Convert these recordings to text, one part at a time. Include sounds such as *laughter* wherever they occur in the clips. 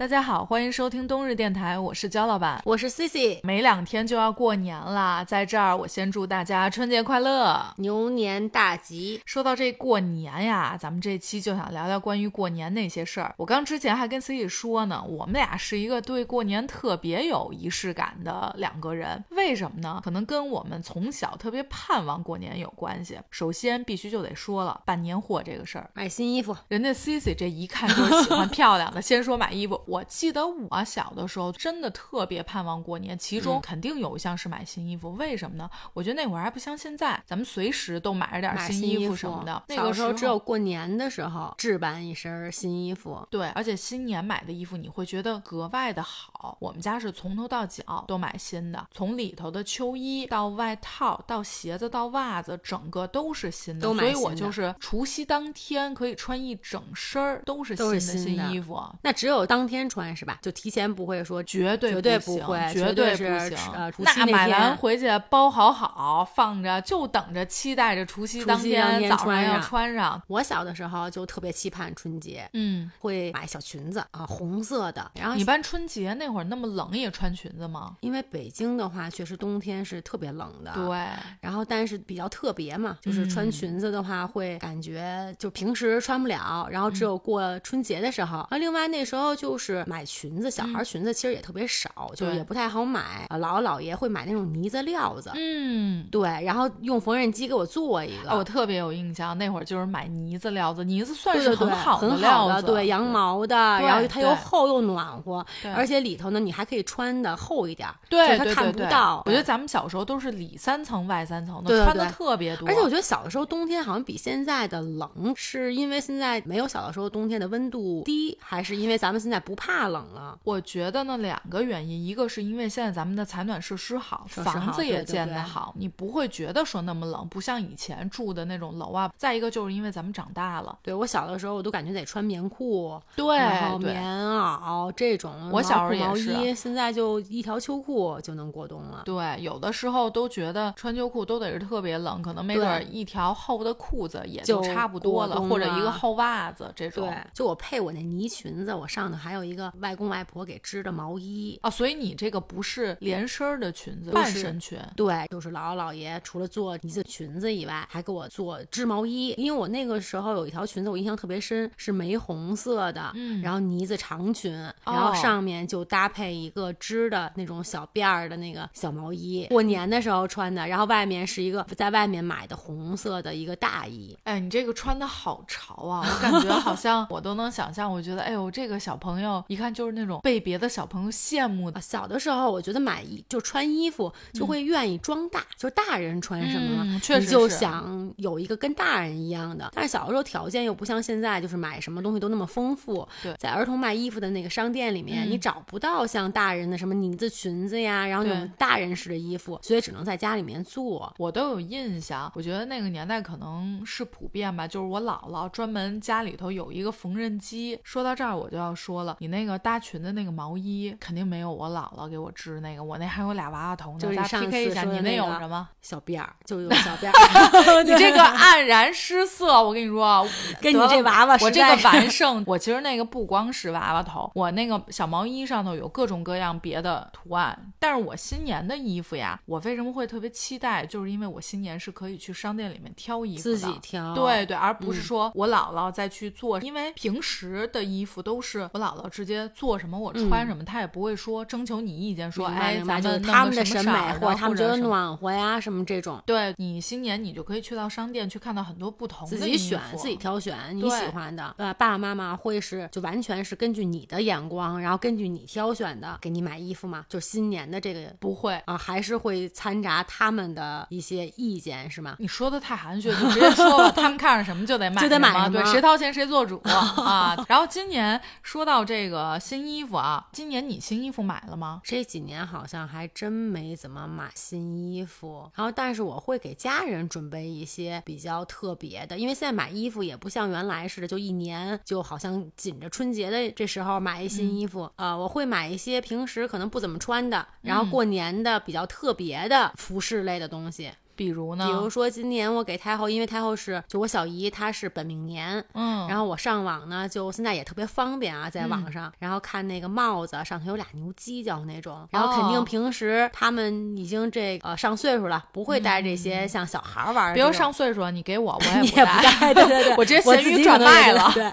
大家好，欢迎收听冬日电台，我是焦老板，我是 C C。没两天就要过年了，在这儿我先祝大家春节快乐，牛年大吉。说到这过年呀，咱们这期就想聊聊关于过年那些事儿。我刚之前还跟 C C 说呢，我们俩是一个对过年特别有仪式感的两个人，为什么呢？可能跟我们从小特别盼望过年有关系。首先必须就得说了办年货这个事儿，买新衣服。人家 C C 这一看就是喜欢漂亮的，先说买衣服。我记得我小的时候真的特别盼望过年，其中肯定有一项是买新衣服。为什么呢？我觉得那会儿还不像现在，咱们随时都买着点新衣服什么的。那个时候只有过年的时候置办一身新衣服。对，而且新年买的衣服你会觉得格外的好。我们家是从头到脚都买新的，从里头的秋衣到外套到鞋子到袜子，整个都是新的。所以我就是除夕当天可以穿一整身儿都是新的新衣服。那只有当天穿是吧？就提前不会说绝对绝对不会，绝对不行。呃，那买完回去包好好放着，就等着期待着除夕当天早上要穿上。我小的时候就特别期盼春节，嗯，会买小裙子啊，红色的。然后你办春节那会儿那么冷也穿裙子吗？因为北京的话确实冬天是特别冷的。对。然后但是比较特别嘛，就是穿裙子的话会感觉就平时穿不了，然后只有过春节的时候。啊，另外那时候就是买裙子。小孩裙子其实也特别少，就也不太好买。姥姥姥爷会买那种呢子料子，嗯，对，然后用缝纫机给我做一个。我特别有印象，那会儿就是买呢子料子，呢子算是很好的料子，对，羊毛的，然后它又厚又暖和，而且里头呢你还可以穿的厚一点，对，他看不到。我觉得咱们小时候都是里三层外三层的，穿的特别多。而且我觉得小的时候冬天好像比现在的冷，是因为现在没有小的时候冬天的温度低，还是因为咱们现在不怕冷了？我觉得呢，两个原因，一个是因为现在咱们的采暖设施好，房子也建得好，你不会觉得说那么冷，不像以前住的那种楼啊。再一个就是因为咱们长大了，对我小的时候我都感觉得穿棉裤，对，然后棉袄这种，我小时候毛衣，现在就一条秋裤就能过冬了。对，有的时候都觉得穿秋裤都得是特别冷，可能没准一条厚的裤子也就差不多了，或者一个厚袜子这种。对，就我配我那呢裙子，我上头还有一个外公外婆给织的毛衣啊，所以你这个不是连身的裙子，半身裙。对，就是姥姥姥爷除了做呢子裙子以外，还给我做织毛衣。因为我那个时候有一条裙子，我印象特别深，是玫红色的，嗯，然后呢子长裙，然后上面就搭配一个织的那种小辫儿的那个小毛衣，过年的时候穿的。然后外面是一个在外面买的红色的一个大衣。哎，你这个穿的好潮啊！我感觉好像我都能想象，我觉得，哎呦，这个小朋友一看就是那种被别的小朋友羡慕的。*laughs* 小的时候，我觉得买衣就穿衣服就会愿意装大，就大人穿什么，你就想有一个跟大人一样的。但是小的时候条件又不像现在，就是买什么东西都那么丰富。对，在儿童卖衣服的那个商店里面，你找不到像大人的什么呢子裙子呀，然后那种大人式的衣服，所以只能在家里面做。我都有印象，我觉得那个年代可能是普遍吧，就是我姥姥专门家里头有一个缝纫机。说到这儿，我就要说了，你那个搭裙子那个毛衣肯定没有我姥姥给我织那个，我那还有俩娃娃头呢。就是 PK 一下，你那有什么小辫儿？就有小辫儿。*laughs* *laughs* 你这个黯然失色，我跟你说，*laughs* 跟你这娃娃，我这个完胜。我其实那个不光是娃娃头，我那个小毛衣上头有各种各样别的图案。但是我新年的衣服呀，我为什么会特别期待？就是因为我新年是可以去商店里面挑衣服的，自己挑。对对，而不是说我姥姥再去做，因为平时的衣服都是我姥姥直接做什么我穿什么，她也不会说征求你意见，说哎，咱们他们的审美或他们觉得暖和呀什么这种。对你新年你就可以去到商店去看到很多不同的自己选自己挑选你喜欢的。对，爸爸妈妈会是就完全是根据你的眼光，然后根据你挑选的给你买衣服吗？就新年的这个不会啊，还是会掺杂他们的一些意见是吗？你说的太含蓄了，就直接说吧，他们看上什么就得买，*laughs* 就得买对，谁掏钱谁做主啊。*laughs* 然后今年说到这个新衣服啊，今年你新衣服买了吗？这几年好像还真没怎么买新衣服。然后，但是我会给家人准备一些比较特别的，因为现在买衣服也不像原来似的，就一年就好像紧着春节的这时候买一新衣服。呃，我会买一些平时可能不怎么穿的，然后过年的比较特别的服饰类的东西。比如呢？比如说今年我给太后，因为太后是就我小姨，她是本命年，嗯，然后我上网呢，就现在也特别方便啊，在网上，然后看那个帽子上头有俩牛犄角那种，然后肯定平时他们已经这个上岁数了，不会戴这些像小孩玩。比如上岁数，你给我我也 *laughs* 不戴，对对对，*laughs* 我直接闲鱼转卖了。对，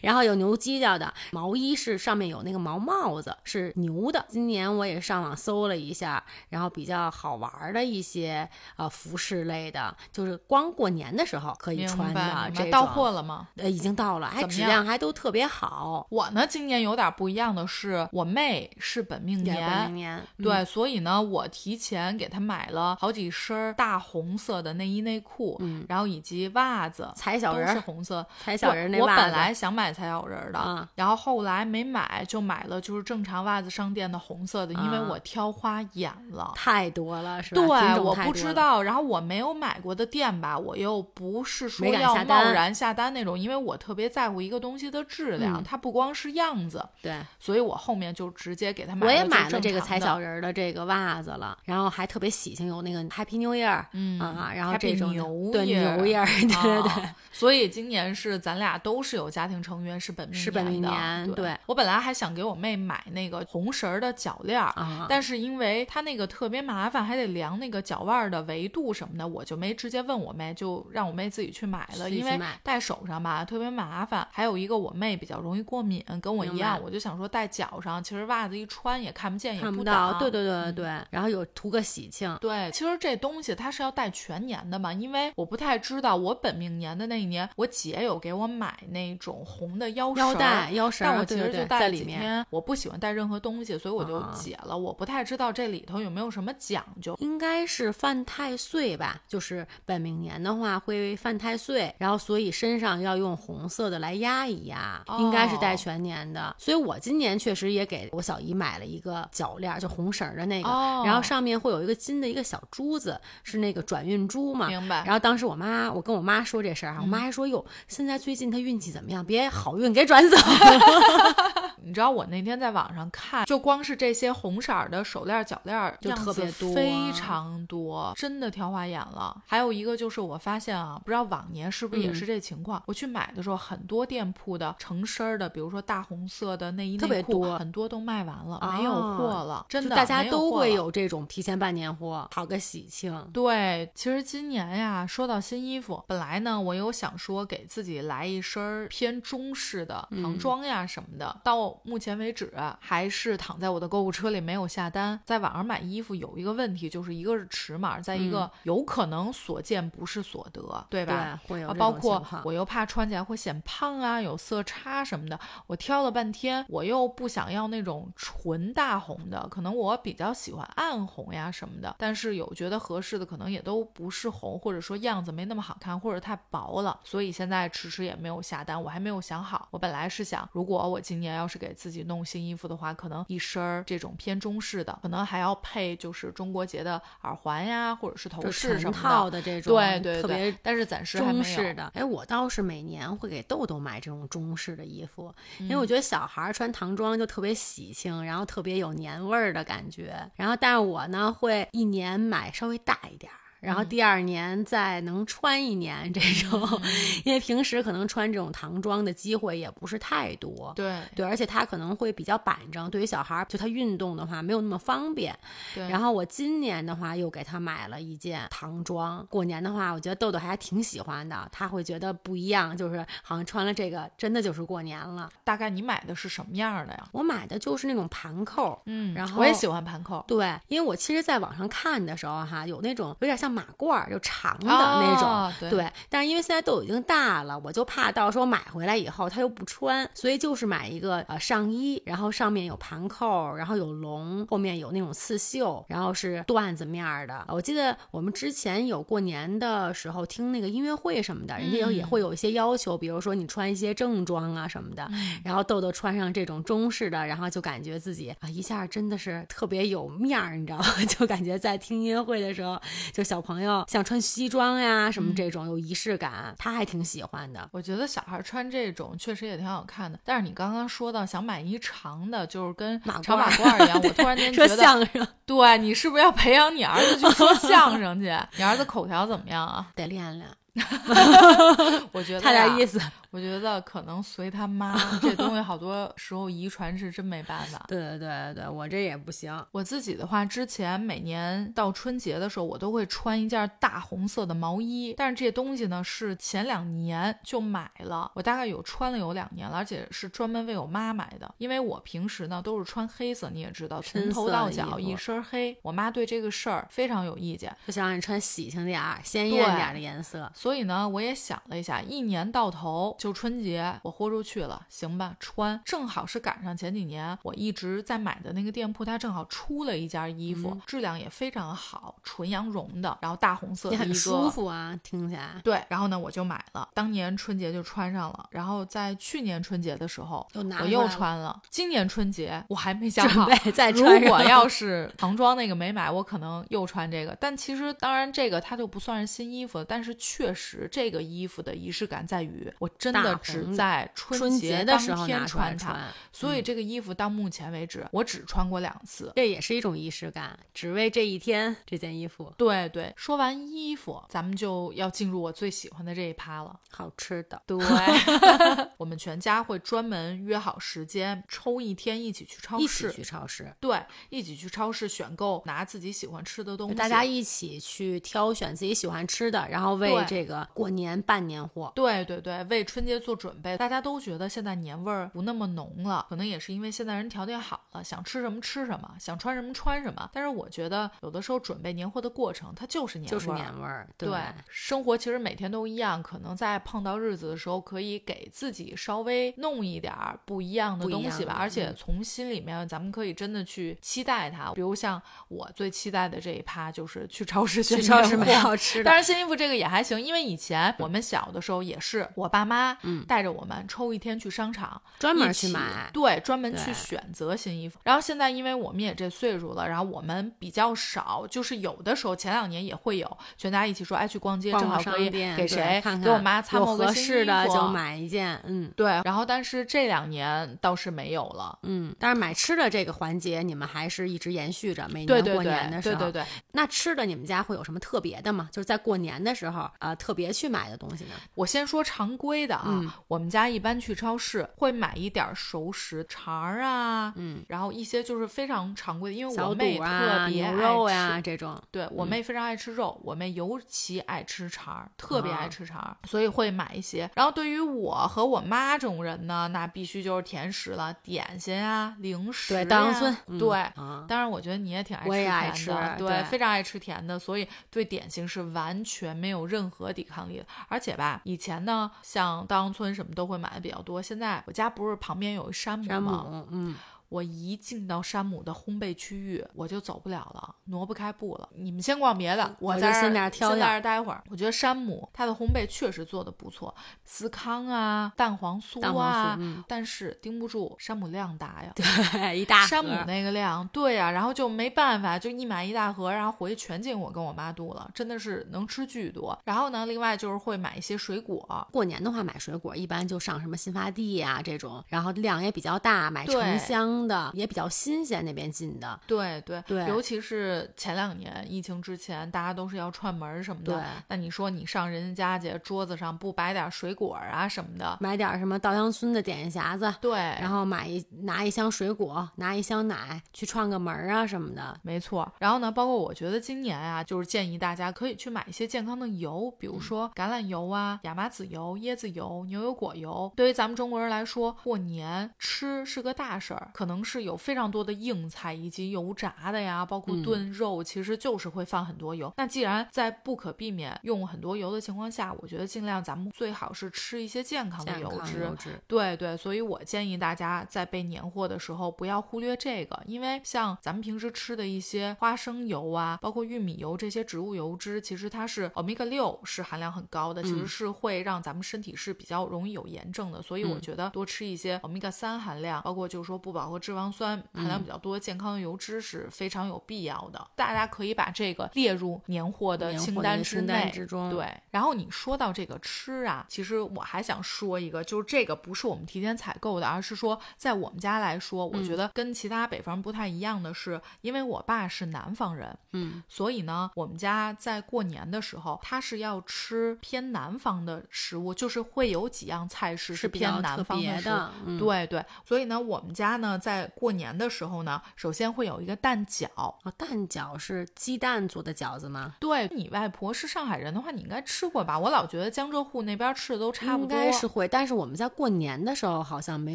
然后有牛犄角的毛衣是上面有那个毛帽子，是牛的。今年我也上网搜了一下，然后比较好玩的一些呃服饰类的，就是光过年的时候可以穿的。这到货了吗？呃，已经到了，还质量还都特别好。我呢，今年有点不一样的是，我妹是本命年，本命年，对，所以呢，我提前给她买了好几身大红色的内衣内裤，嗯，然后以及袜子，踩小人是红色，踩小人那袜子。我本来想买踩小人的，嗯，然后后来没买，就买了就是正常袜子商店的红色的，因为我挑花眼了，太多了，是吧？对，我不知道，然后我没有买过的店吧，我又不是说要贸然下单那种，因为我特别在乎一个东西的质量，它不光是样子，对，所以我后面就直接给他买。我也买了这个踩小人的这个袜子了，然后还特别喜庆，有那个 Happy New Year，嗯啊，然后这种牛对牛 Year，*laughs* 对对对。所以今年是咱俩都是有家庭成员是本命是本命年，对。我本来还想给我妹买那个红绳的脚链啊，但是因为它那个特别麻烦，还得量那个脚腕的维度什么的，我就没直接问我妹，就让我妹自己去买了。因为戴手上吧特别麻烦，还有一个我妹比较容易过敏，跟我一样，我就想说戴脚上，其实袜子一穿也看不见，也不到。对对对对，然后有图个喜庆。对，其实这东西它是要戴全年的嘛，因为我不太知道我本命年的那一年，我姐有给我买那种红的腰腰带腰绳，但我其实就戴里面。我不喜欢戴任何东西，所以我就解了。我不太知道这里头有没有什么讲究，应该是犯太岁吧？就是本命年的话会犯太岁，然后所以身上要用红色的来压一压，应该是带全年的。所以我今年确实也给我小姨买了一个脚链，就红绳的那个，然后上面会有一个金的一个小珠子，是那个转运珠嘛。明白。然后当时我妈，我跟我妈说这事儿，我妈还说哟，现在最近她运气怎么样？别好运给转走。*laughs* 你知道我那天在网上看，就光是这些红色的手链、脚链就特别多，非常多，真的挑花眼了。还有一个就是我发现啊，不知道往年是不是也是这情况？我去买的时候，很多店铺的成身的，比如说大红色的内衣内裤，很多都卖完了，没有货了。真的，大家都会有这种提前办年货，讨个喜庆。对，其实今年呀，说到新衣服，本来呢，我有想说给自己来一身偏中式的唐装呀什么的，到目前为止还是躺在我的购物车里没有下单。在网上买衣服有一个问题，就是一个是尺码，再一个有可能所见不是所得，对吧？对，会有包括我又怕穿起来会显胖啊，有色差什么的。我挑了半天，我又不想要那种纯大红的，可能我比较喜欢暗红呀什么的。但是有觉得合适的，可能也都不是红，或者说样子没那么好看，或者太薄了。所以现在迟迟也没有下单，我还没有想好。我本来是想，如果我今年要是给自己弄新衣服的话，可能一身儿这种偏中式的，可能还要配就是中国结的耳环呀，或者是头饰什么的这种，对对对，特别。但是暂时中式的，哎，我倒是每年会给豆豆买这种中式的衣服，因为我觉得小孩穿唐装就特别喜庆，然后特别有年味儿的感觉。然后，但是我呢会一年买稍微大一点。然后第二年再能穿一年这种，*laughs* 因为平时可能穿这种唐装的机会也不是太多。对对，而且它可能会比较板正，对于小孩儿就他运动的话没有那么方便。对。然后我今年的话又给他买了一件唐装，过年的话我觉得豆豆还挺喜欢的，他会觉得不一样，就是好像穿了这个真的就是过年了。大概你买的是什么样的呀？我买的就是那种盘扣，嗯，然后我也喜欢盘扣。对，因为我其实在网上看的时候哈，有那种有点像。马褂就长的那种，对，但是因为现在都已经大了，我就怕到时候买回来以后他又不穿，所以就是买一个呃上衣，然后上面有盘扣，然后有龙，后面有那种刺绣，然后是缎子面的。我记得我们之前有过年的时候听那个音乐会什么的，人家也会有一些要求，比如说你穿一些正装啊什么的，然后豆豆穿上这种中式的，然后就感觉自己啊一下真的是特别有面儿，你知道吗？*laughs* 就感觉在听音乐会的时候，就小。朋友像穿西装呀什么这种有仪式感，他还挺喜欢的。我觉得小孩穿这种确实也挺好看的。但是你刚刚说到想买一长的，就是跟长马褂一样，我突然间 *laughs* 觉得相声，对你是不是要培养你儿子去说相声去？你儿子口条怎么样啊？*laughs* 得练练。*laughs* 我觉得差点意思。我觉得可能随他妈，这东西好多时候遗传是真没办法。对对对对，我这也不行。我自己的话，之前每年到春节的时候，我都会穿一件大红色的毛衣。但是这东西呢，是前两年就买了，我大概有穿了有两年了，而且是专门为我妈买的。因为我平时呢都是穿黑色，你也知道，从头到脚一身黑。我妈对这个事儿非常有意见，就想让你穿喜庆点儿、鲜艳点的颜色。所以呢，我也想了一下，一年到头。就春节我豁出去了，行吧，穿正好是赶上前几年我一直在买的那个店铺，它正好出了一件衣服，质量也非常好，纯羊绒的，然后大红色，很舒服啊，听起来。对，然后呢我就买了，当年春节就穿上了，然后在去年春节的时候我又穿了，今年春节我还没想好再穿。如果要是唐装那个没买，我可能又穿这个。但其实当然这个它就不算是新衣服，但是确实这个衣服的仪式感在于我真的。只在春节的时候穿它，所以这个衣服到目前为止我只穿过两次，这也是一种仪式感，只为这一天这件衣服。对对，说完衣服，咱们就要进入我最喜欢的这一趴了，好吃的。对，*laughs* *laughs* 我们全家会专门约好时间，抽一天一起去超市，一起去超市。对，一起去超市选购，拿自己喜欢吃的东西，大家一起去挑选自己喜欢吃的，然后为这个过年办年货。对对对，为春节做。准备，大家都觉得现在年味儿不那么浓了，可能也是因为现在人条件好了，想吃什么吃什么，想穿什么穿什么。但是我觉得有的时候准备年货的过程，它就是年味儿，就是年味儿。对，生活其实每天都一样，可能在碰到日子的时候，可以给自己稍微弄一点儿不一样的东西吧。而且从心里面，咱们可以真的去期待它。比如像我最期待的这一趴，就是去超市去超市买好吃的。当然新衣服这个也还行，因为以前我们小的时候也是我爸妈，嗯。带着我们抽一天去商场，专门去买，对，专门去选择新衣服。然后现在，因为我们也这岁数了，然后我们比较少，就是有的时候前两年也会有，全家一起说，哎，去逛街，正好可以给谁，给我妈参谋个合适的就买一件，嗯，对。然后，但是这两年倒是没有了，嗯。但是买吃的这个环节，你们还是一直延续着，每年过年的时候，对对对。那吃的，你们家会有什么特别的吗？就是在过年的时候啊，特别去买的东西呢？我先说常规的啊，我们家一般。去超市会买一点熟食肠儿啊，嗯，然后一些就是非常常规的，因为我妹特别爱肉呀这种，对我妹非常爱吃肉，我妹尤其爱吃肠儿，特别爱吃肠儿，所以会买一些。然后对于我和我妈这种人呢，那必须就是甜食了，点心啊，零食，对，当孙，对，当然我觉得你也挺爱吃甜的，对，非常爱吃甜的，所以对点心是完全没有任何抵抗力的。而且吧，以前呢，像当村什么都会买的比。较多。现在我家不是旁边有一山姆吗？嗯。我一进到山姆的烘焙区域，我就走不了了，挪不开步了。你们先逛别的，我在这先在这儿待会儿。我觉得山姆它的烘焙确实做的不错，司康啊，蛋黄酥啊，但是盯不住山姆量大呀，*laughs* 对，一大山姆那个量，对呀，然后就没办法，就一买一大盒，然后回去全进我跟我妈肚了，真的是能吃巨多。然后呢，另外就是会买一些水果，过年的话买水果一般就上什么新发地呀这种，然后量也比较大，买成箱。的也比较新鲜，那边进的，对对对，尤其是前两年疫情之前，大家都是要串门什么的。对，那你说你上人家家去，桌子上不摆点水果啊什么的，买点什么稻香村的点心匣子，对，然后买一拿一箱水果，拿一箱奶去串个门啊什么的，没错。然后呢，包括我觉得今年啊，就是建议大家可以去买一些健康的油，比如说橄榄油啊、亚麻籽油、椰子油、牛油果油。对于咱们中国人来说，过年吃是个大事儿，可能。能是有非常多的硬菜以及油炸的呀，包括炖肉，其实就是会放很多油。那既然在不可避免用很多油的情况下，我觉得尽量咱们最好是吃一些健康的油脂。对对，所以我建议大家在备年货的时候不要忽略这个，因为像咱们平时吃的一些花生油啊，包括玉米油这些植物油脂，其实它是欧米伽六是含量很高的，其实是会让咱们身体是比较容易有炎症的。所以我觉得多吃一些欧米伽三含量，包括就是说不饱和。脂肪酸含量比较多、健康的油脂是非常有必要的。大家可以把这个列入年货的清单之内。之中。对，然后你说到这个吃啊，其实我还想说一个，就是这个不是我们提前采购的，而是说在我们家来说，我觉得跟其他北方人不太一样的是，因为我爸是南方人，嗯，所以呢，我们家在过年的时候，他是要吃偏南方的食物，就是会有几样菜式是偏南方的食物。对对，所以呢，我们家呢在过年的时候呢，首先会有一个蛋饺。哦，蛋饺是鸡蛋做的饺子吗？对你外婆是上海人的话，你应该吃过吧？我老觉得江浙沪那边吃的都差不多。应该是会，但是我们在过年的时候好像没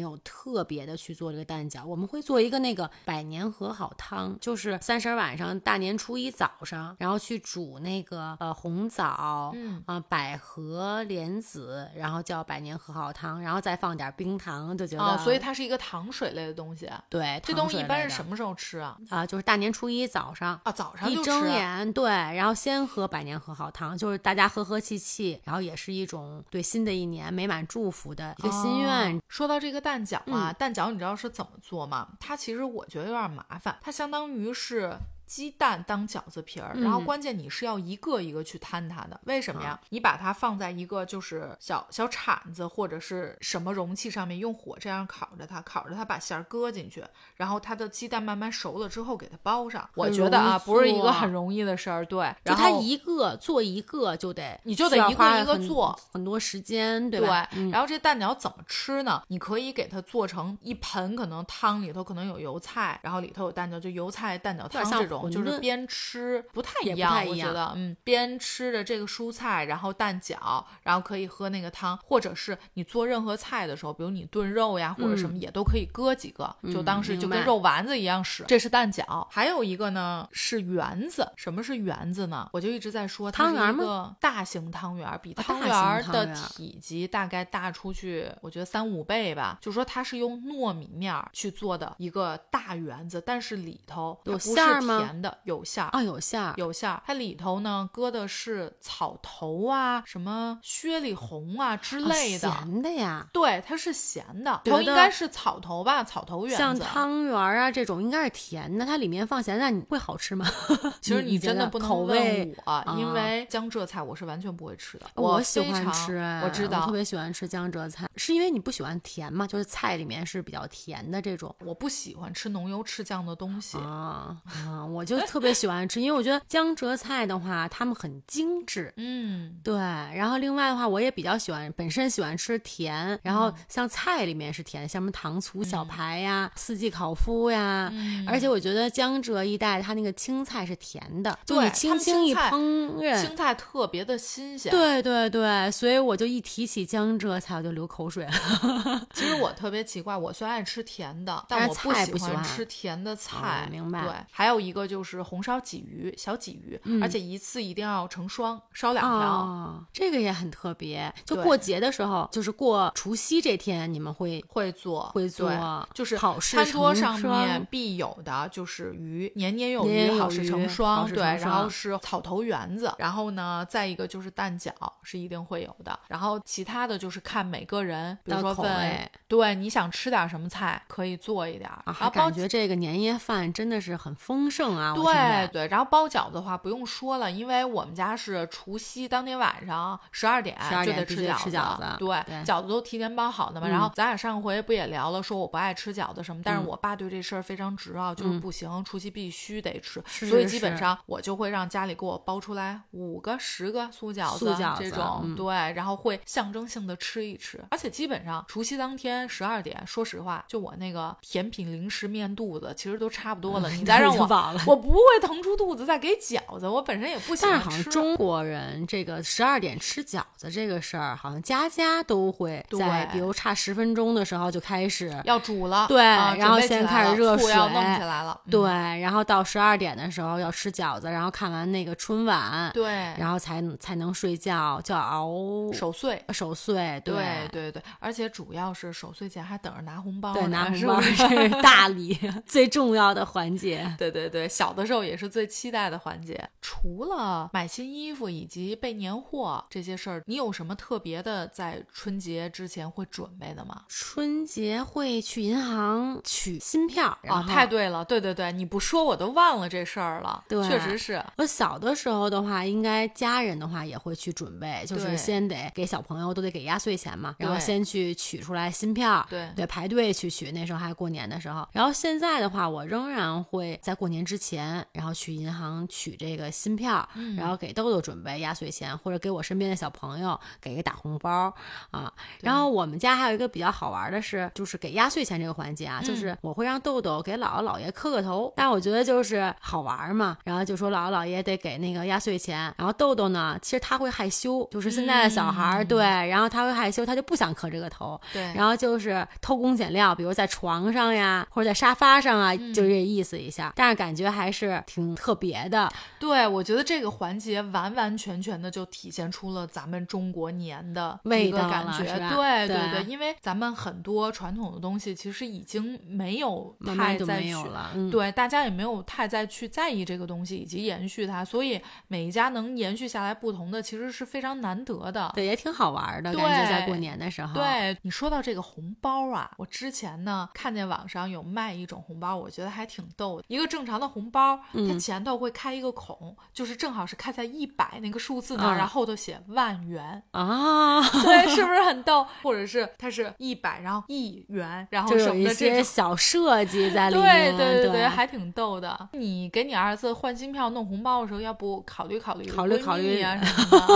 有特别的去做这个蛋饺，我们会做一个那个百年和好汤，就是三十晚上大年初一早上，然后去煮那个呃红枣，嗯啊百合莲子，然后叫百年和好汤，然后再放点冰糖，就觉得。所以它是一个糖水类的东西。对，这东西一般是什么时候吃啊？啊，就是大年初一早上啊，早上一睁眼，对，然后先喝百年和好汤，就是大家和和气气，然后也是一种对新的一年美满祝福的一个心愿。说到这个蛋饺啊，蛋饺你知道是怎么做吗？它其实我觉得有点麻烦，它相当于是。鸡蛋当饺子皮儿，然后关键你是要一个一个去摊它的，为什么呀？你把它放在一个就是小小铲子或者是什么容器上面，用火这样烤着它，烤着它把馅儿搁进去，然后它的鸡蛋慢慢熟了之后给它包上。我觉得啊，不是一个很容易的事儿，对。就它一个做一个就得，你就得一个一个做，很多时间，对吧？对。然后这蛋饺怎么吃呢？你可以给它做成一盆，可能汤里头可能有油菜，然后里头有蛋饺，就油菜蛋饺汤这种。就是边吃不太一样，我觉得，嗯，边吃着这个蔬菜，然后蛋饺，然后可以喝那个汤，或者是你做任何菜的时候，比如你炖肉呀或者什么，也都可以搁几个，就当时就跟肉丸子一样使。这是蛋饺，还有一个呢是圆子。什么是圆子呢？我就一直在说，它是一个大型汤圆，比汤圆的体积大概大出去，我觉得三五倍吧。就说它是用糯米面去做的一个大圆子，但是里头有馅儿吗？甜的。有馅儿啊，有馅儿，有馅儿。它里头呢搁的是草头啊，什么薛里红啊之类的，咸的呀。对，它是咸的。头应该是草头吧，草头圆子。像汤圆啊这种应该是甜的，它里面放咸菜，你会好吃吗？*laughs* 其实你真的不能问我，因为江浙菜我是完全不会吃的。我喜欢吃，我知道，特别喜欢吃江浙菜，是因为你不喜欢甜嘛？就是菜里面是比较甜的这种。我不喜欢吃浓油赤酱的东西啊啊，我就特别喜欢吃，因为。我觉得江浙菜的话，他们很精致，嗯，对。然后另外的话，我也比较喜欢，本身喜欢吃甜。然后像菜里面是甜，像什么糖醋小排呀、四季烤麸呀。而且我觉得江浙一带它那个青菜是甜的，就你轻轻一烹饪，青菜特别的新鲜。对对对，所以我就一提起江浙菜，我就流口水了。其实我 *laughs* 特别奇怪，我虽然爱吃甜的，但我不喜欢吃甜的菜。明白。对，还有一个就是红烧鲫鱼。小鲫鱼，而且一次一定要成双，烧两条，这个也很特别。就过节的时候，就是过除夕这天，你们会会做，会做，就是好事餐桌上面必有的就是鱼，年年有余，好事成双。对，然后是草头圆子，然后呢，再一个就是蛋饺是一定会有的。然后其他的就是看每个人，比如说问，对，你想吃点什么菜，可以做一点。啊，感觉这个年夜饭真的是很丰盛啊！对对，然后包。包饺子的话不用说了，因为我们家是除夕当天晚上十二点就得吃饺子，对，饺子都提前包好的嘛。然后咱俩上回不也聊了，说我不爱吃饺子什么，但是我爸对这事儿非常执拗，就是不行，除夕必须得吃，所以基本上我就会让家里给我包出来五个、十个素饺子这种，对，然后会象征性的吃一吃。而且基本上除夕当天十二点，说实话，就我那个甜品、零食、面肚子其实都差不多了，你再让我，我不会腾出肚子。再给饺子，我本身也不喜欢吃。但是好像中国人这个十二点吃饺子这个事儿，好像家家都会在，比如差十分钟的时候就开始要煮了，对，然后先开始热水，要弄起来了，对，然后到十二点的时候要吃饺子，然后看完那个春晚，对，然后才才能睡觉，叫熬守岁，守岁，对对对，而且主要是守岁前还等着拿红包，对，拿红包是大礼 *laughs* 最重要的环节，对对对，对，小的时候也是最期待的环节。除了买新衣服以及备年货这些事儿，你有什么特别的在春节之前会准备的吗？春节会去银行取新票。啊，太对了，对对对，你不说我都忘了这事儿了。对，确实是我小的时候的话，应该家人的话也会去准备，就是先得给小朋友都得给压岁钱嘛，然后先去取出来新票。对对，排队去取。那时候还过年的时候，然后现在的话，我仍然会在过年之前，然后去银行取这个新票，然后给豆豆准备压岁钱，或者给我身边的小朋友给个大红包啊。然后我们家还有一个比较好玩的是，就是给压岁钱这个环节啊，就是我会让豆豆给姥姥姥爷磕个头，但我觉得就是好玩嘛。然后就说姥姥姥爷得给那个压岁钱，然后豆豆呢，其实他会害羞，就是现在的小孩儿对，然后他会害羞，他就不想磕这个头，对，然后就是偷工减料，比如在床上呀，或者在沙发上啊，就这意思一下，但是感觉还是挺特别的。对，我觉得这个环节完完全全的就体现出了咱们中国年的味道感觉。对对对，因为咱们很多传统的东西其实已经没有太再去了，对，大家也没有太再去在意这个东西以及延续它，所以每一家能延续下来不同的，其实是非常难得的。对，也挺好玩的，感觉在过年的时候。对你说到这个红包啊，我之前呢看见网上有卖一种红包，我觉得还挺逗的。一个正常的红包，它前头会开一个孔，就是正好是开在一百那个数字那儿，然后后头写万元啊，*laughs* 对，是不是很逗？或者是它是一百，然后一元，然后有一些小设计在里面，对对对对，还挺逗的。你给你儿子换新票弄红包的时候，要不考虑考虑考虑考虑啊 *laughs* 什么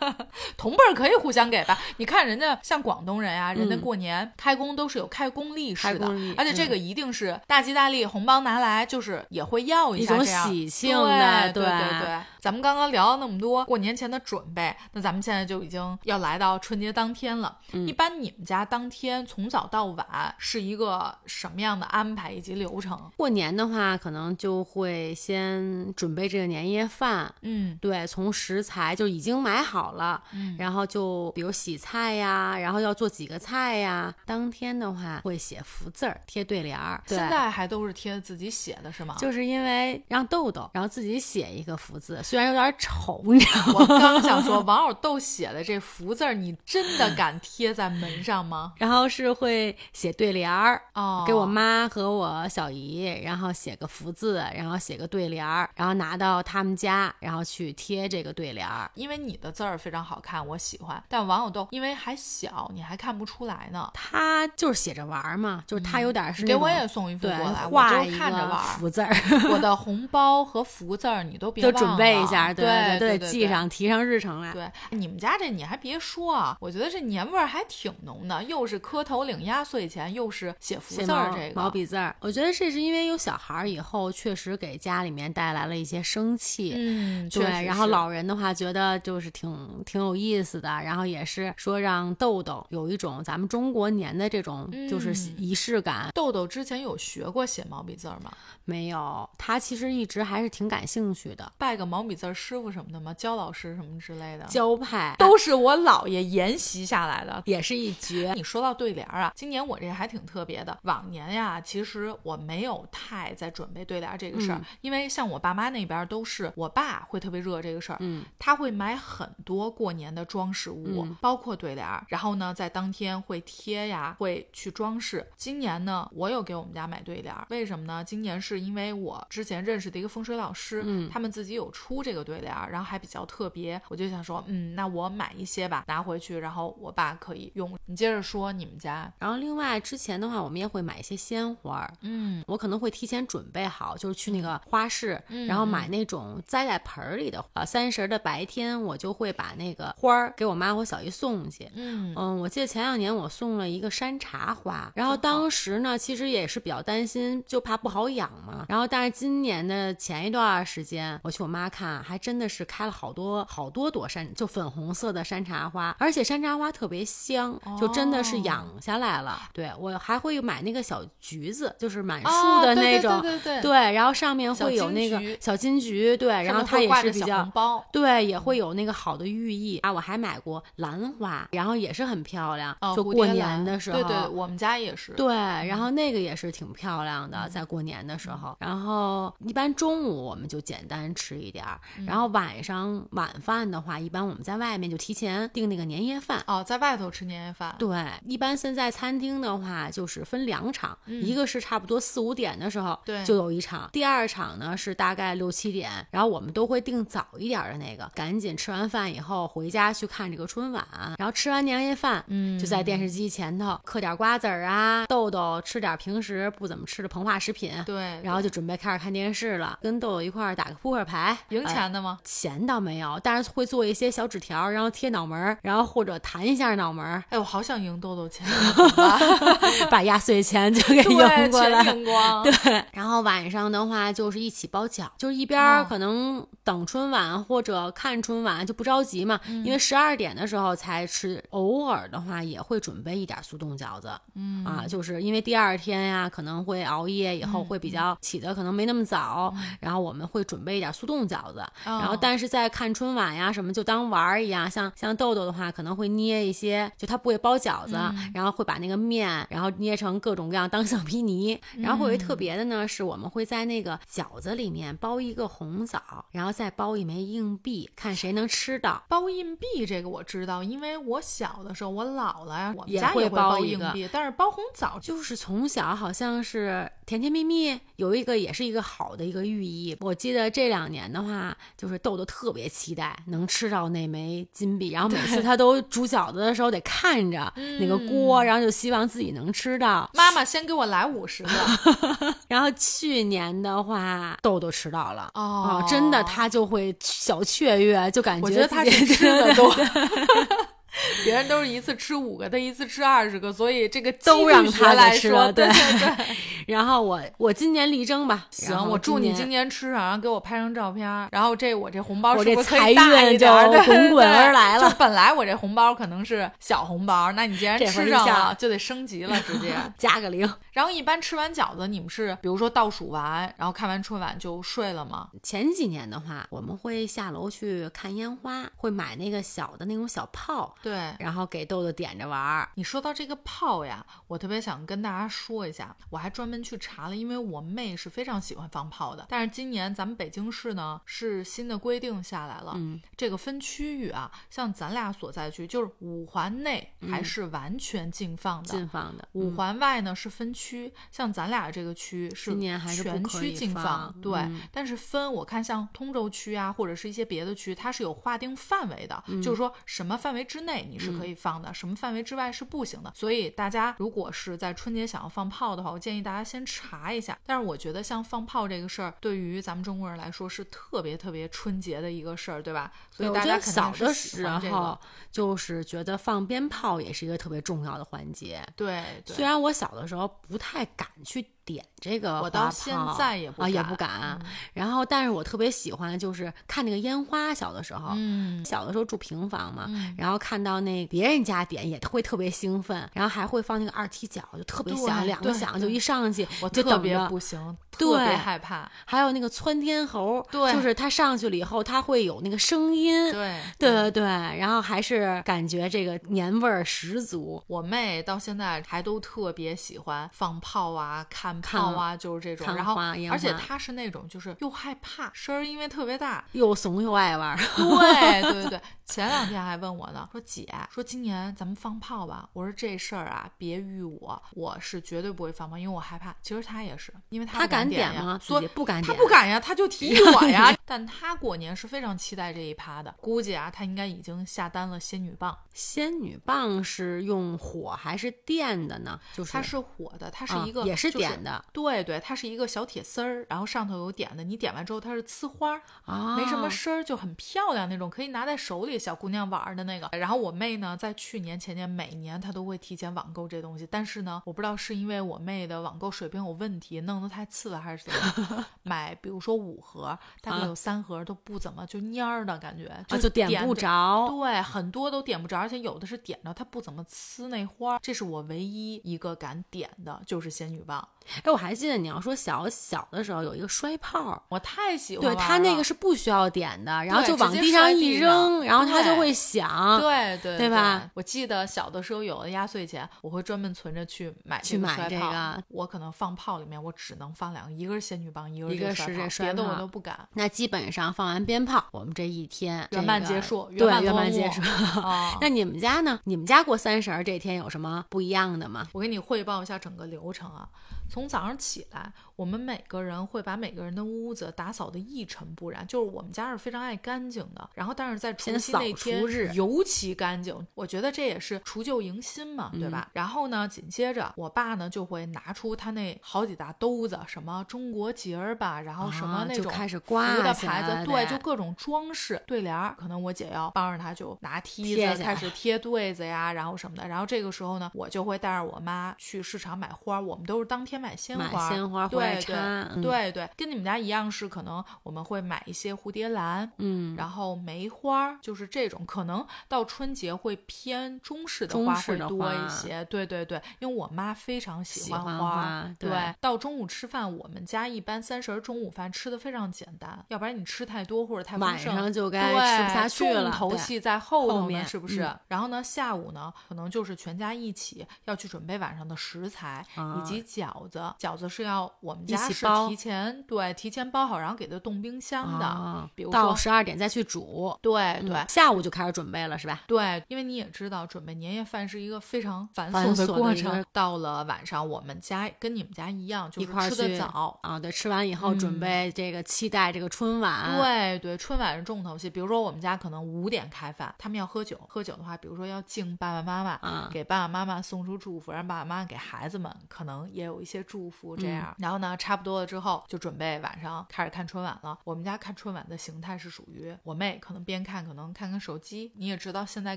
的？*laughs* 同辈儿可以互相给吧？你看人家像广东人啊，人家过年开工都是有开工利是的，而且这个一定是大吉大利，红包拿来就是也会要一下，这样喜庆的。对对对，咱们刚刚聊了那么多过年前的准备，那咱们现在就已经要来到春节当天了。一般你们家当天从早到晚是一个什么样的安排以及流程？过年的话，可能就会先准备这个年夜饭。嗯，对，从食材就已经买好了，嗯然后就比如洗菜呀，然后要做几个菜呀。当天的话会写福字儿，贴对联儿。现在还都是贴自己写的是吗？就是因为让豆豆，然后自己写一个福字，虽然有点丑，你知道吗？我 *laughs* 刚想说，王小豆写的这福字儿，你真的敢贴在门上吗？*laughs* 然后是会写对联儿，哦，给我妈和我小姨，然后写个福字，然后写个对联儿，然后拿到他们家，然后去贴这个对联儿。因为你的字儿非常好看，我喜欢。但王小豆因为还小，你还看不出来呢。他就是写着玩嘛，就是他有点是给我也送一幅过来，画一个福字儿。我的红包和福字儿你都别都准备一下，对对对，记上提上日程来。对，你们家这你还别说啊，我觉得这年味儿还挺浓的，又是磕头领压岁钱，又是写福字儿，这个毛笔字儿。我觉得这是因为有小孩儿以后，确实给家里面带来了一些生气。嗯，对。然后老人的话，觉得就是挺挺有意思的，然后也是说让豆豆有一种咱们中国年的这种就是仪式感。豆豆之前有学过写毛笔字儿吗？没有，他其实一直还是挺感兴趣的，拜个毛笔字师傅什么的吗？教老师什么之类的？教派都是我姥爷沿袭下来的，也是一绝。你说到对联啊，今年我这还挺特别的。往年呀，其实我没有太在准备对联这个事儿，因为像我爸妈那边都是我爸会特别热这个事儿，嗯，他会买很多过年的装饰物，包括对联，然后呢，在当天会贴呀，会去装饰。今年呢，我有给我们家买对联，为什么呢？今年是因为我之前认识的一个风水老师，嗯，他们自己有出这个对联，然后还比较特别，我就想说，嗯，那我买一些吧，拿回去，然后我爸可以用。你接着说你们家，然后另外之前的话，我们也会买一些鲜花，嗯，我可能会提前准备好，就是去那个花市，然后买那种栽在盆里的。呃，三十的白天，我就会把那个花儿给我妈、我小姨送去。嗯嗯，我记得前两年我送了一个山茶花，然后当时呢，其实也是比较担心，就怕不好养嘛。然后但是今年的前一段时间，我去我妈看，还真的是开了好多好多朵山，就粉红色的山茶花，而且山茶花特别香，就真的是养下来了。对我还会买那个小橘子，就是满树的那种，对对对，然后上面会有那个小金桔，对，然后它也是比较，对，也会有那个好的寓意啊。我还买过兰花，然后也是很漂亮，哦，就过年的时候。对对，我们家也是。对，然后那个也是挺漂亮的，在过年的时候。然后一般中午我们就简单吃一点儿，然后晚上晚饭的话，一般我们在外面就提前订那个年夜饭。哦，在外头吃年夜饭。对，一般现在餐厅的话就是分两场，一个是差不多四五点的时候，对，就有一场。第二场呢是大概六七点，然后我们都会订早一点的那个，赶紧吃完饭以后回家去看这个春晚。然后吃完年夜饭，嗯，就在电视机前头嗑点瓜子儿啊，豆豆吃点平时不怎么吃的膨化食品。对，然后就准备开始看电视了，跟豆豆一块儿打个扑克牌，赢钱的吗？钱倒没有，但是会做一些小纸条，然后贴脑门儿，然后或者弹一下脑门儿。哎，我好想赢豆豆钱 *laughs* *laughs* 把压岁钱就给赢过来，赢光。对，然后晚上的话就是一起包饺，就是一边可能等春晚或者看春晚就不着急嘛，因为十二点的时候才吃，偶尔的话也会准备一点速冻饺子。嗯啊，就是因为第二天呀可能会熬夜，以后会比较起的可能没那么早，然后我们会准备一点速冻饺子。然后但是在看春晚呀什么就当玩儿一样，像像豆豆的话可能会捏一些，就他不会包饺子，然后会把那个面然后捏成各种各样当橡皮泥，然后会有一特别的呢是我们会在那个饺子里面包一个红枣，然后再包一枚硬币，看谁能吃到。包硬币这个我知道，因为我小的时候我姥姥呀，我们家也会包硬币，但是包红枣就是从小好像是甜甜蜜蜜，有一个也是一个好的一个寓意。我记得这两年的话，就是豆豆特别期待能吃到那枚金币，然后每次他都煮饺子的时候得看着那个锅，然后就希望自己能吃到。妈妈先给我来五十个。*laughs* 然后去年的话，豆豆吃到了哦，真的他就会小雀跃，就感觉我觉得他是吃的多。*laughs* *laughs* 别人都是一次吃五个，他一次吃二十个，所以这个都让他来吃了。对对 *laughs* 对。然后我我今年力争吧，行，我祝你今年吃上，然后给我拍张照片。然后这我这红包是不是可以大一点？就滚滚而来了。就本来我这红包可能是小红包，那你既然吃上了，就得升级了，直接 *laughs* 加个零。然后一般吃完饺子，你们是比如说倒数完，然后看完春晚就睡了吗？前几年的话，我们会下楼去看烟花，会买那个小的那种小炮，对，然后给豆豆点着玩儿。你说到这个炮呀，我特别想跟大家说一下，我还专门去查了，因为我妹是非常喜欢放炮的。但是今年咱们北京市呢是新的规定下来了，嗯，这个分区域啊，像咱俩所在区就是五环内还是完全禁放的，禁放的。五环外呢是分区，像咱俩这个区是今年还是全区禁放，对。但是分我看像通州区啊或者是一些别的区，它是有划定范围的，就是说什么范围之内你是可以放的，什么范围之外是不行的。所以大家如果是在春节想要放炮的话，我建议大家先查一下。但是我觉得像放炮这个事儿，对于咱们中国人来说是特别特别春节的一个事儿，对吧？所以大家小的时候就是觉得放鞭炮也是一个特别重要的环节。对，虽然我小的时候不太敢去。点这个，我到现在也啊也不敢。然后，但是我特别喜欢就是看那个烟花。小的时候，嗯，小的时候住平房嘛，然后看到那别人家点也会特别兴奋，然后还会放那个二踢脚，就特别响，两个响就一上去，我特别不行，特别害怕。还有那个窜天猴，对，就是它上去了以后，它会有那个声音，对，对对对，然后还是感觉这个年味儿十足。我妹到现在还都特别喜欢放炮啊，看。炮啊，就是这种，然后而且他是那种就是又害怕声儿，因为特别大，又怂又爱玩。*laughs* 对对对对，前两天还问我呢，说姐，说今年咱们放炮吧。我说这事儿啊，别遇我，我是绝对不会放炮，因为我害怕。其实他也是，因为他敢点呀？所以不敢，他不敢呀，他就提议我呀。*laughs* 但他过年是非常期待这一趴的，估计啊，他应该已经下单了仙女棒。仙女棒是用火还是电的呢？就是它是火的，它是一个也是点的。对对，它是一个小铁丝儿，然后上头有点的。你点完之后，它是呲花儿啊，没什么声儿，就很漂亮那种，可以拿在手里，小姑娘玩的那个。然后我妹呢，在去年前年每年她都会提前网购这东西，但是呢，我不知道是因为我妹的网购水平有问题，弄得太次了还是怎么 *laughs* 买，比如说五盒，大概有三盒都不怎么就蔫儿的感觉，就点不着。对，很多都点不着，而且有的是点着它不怎么呲那花儿。这是我唯一一个敢点的，就是仙女棒。哎，我还记得你要说小小的时候有一个摔炮，我太喜欢。对，它那个是不需要点的，然后就往地上一扔，然后它就会响。对对对吧？我记得小的时候有了压岁钱，我会专门存着去买去买这个。我可能放炮里面，我只能放两个，一个是仙女棒，一个是这摔炮，别的我都不敢。那基本上放完鞭炮，我们这一天圆满结束，对，圆满结束。*laughs* 那你们家呢？你们家过三十这天有什么不一样的吗？我给你汇报一下整个流程啊。从早上起来，我们每个人会把每个人的屋子打扫的一尘不染，就是我们家是非常爱干净的。然后，但是在除夕那天尤其干净，我觉得这也是除旧迎新嘛，对吧？然后呢，紧接着我爸呢就会拿出他那好几大兜子，什么中国结儿吧，然后什么那种开始挂的牌子，对，就各种装饰对联儿。可能我姐要帮着他，就拿梯子开始 *laughs* 贴对子呀，然后什么的。然后这个时候呢，我就会带着我妈去市场买花，我们都是当天。买鲜花，鲜花对对对对，跟你们家一样是可能我们会买一些蝴蝶兰，嗯，然后梅花，就是这种可能到春节会偏中式的花会多一些，对对对，因为我妈非常喜欢花，对。到中午吃饭，我们家一般三十中午饭吃的非常简单，要不然你吃太多或者太晚上就该吃不下去了，重头戏在后头面是不是？然后呢，下午呢，可能就是全家一起要去准备晚上的食材以及饺。子饺子是要我们家是提前对提前包好，然后给它冻冰箱的。比如到十二点再去煮。对对，下午就开始准备了是吧？对，因为你也知道，准备年夜饭是一个非常繁琐的过程。到了晚上，我们家跟你们家一样，就是吃的早啊。对，吃完以后准备这个期待这个春晚。对对，春晚是重头戏。比如说我们家可能五点开饭，他们要喝酒，喝酒的话，比如说要敬爸爸妈妈，给爸爸妈妈送出祝福，让爸爸妈妈给孩子们可能也有一些。祝福这样，然后呢，差不多了之后，就准备晚上开始看春晚了。我们家看春晚的形态是属于我妹可能边看，可能看看手机。你也知道，现在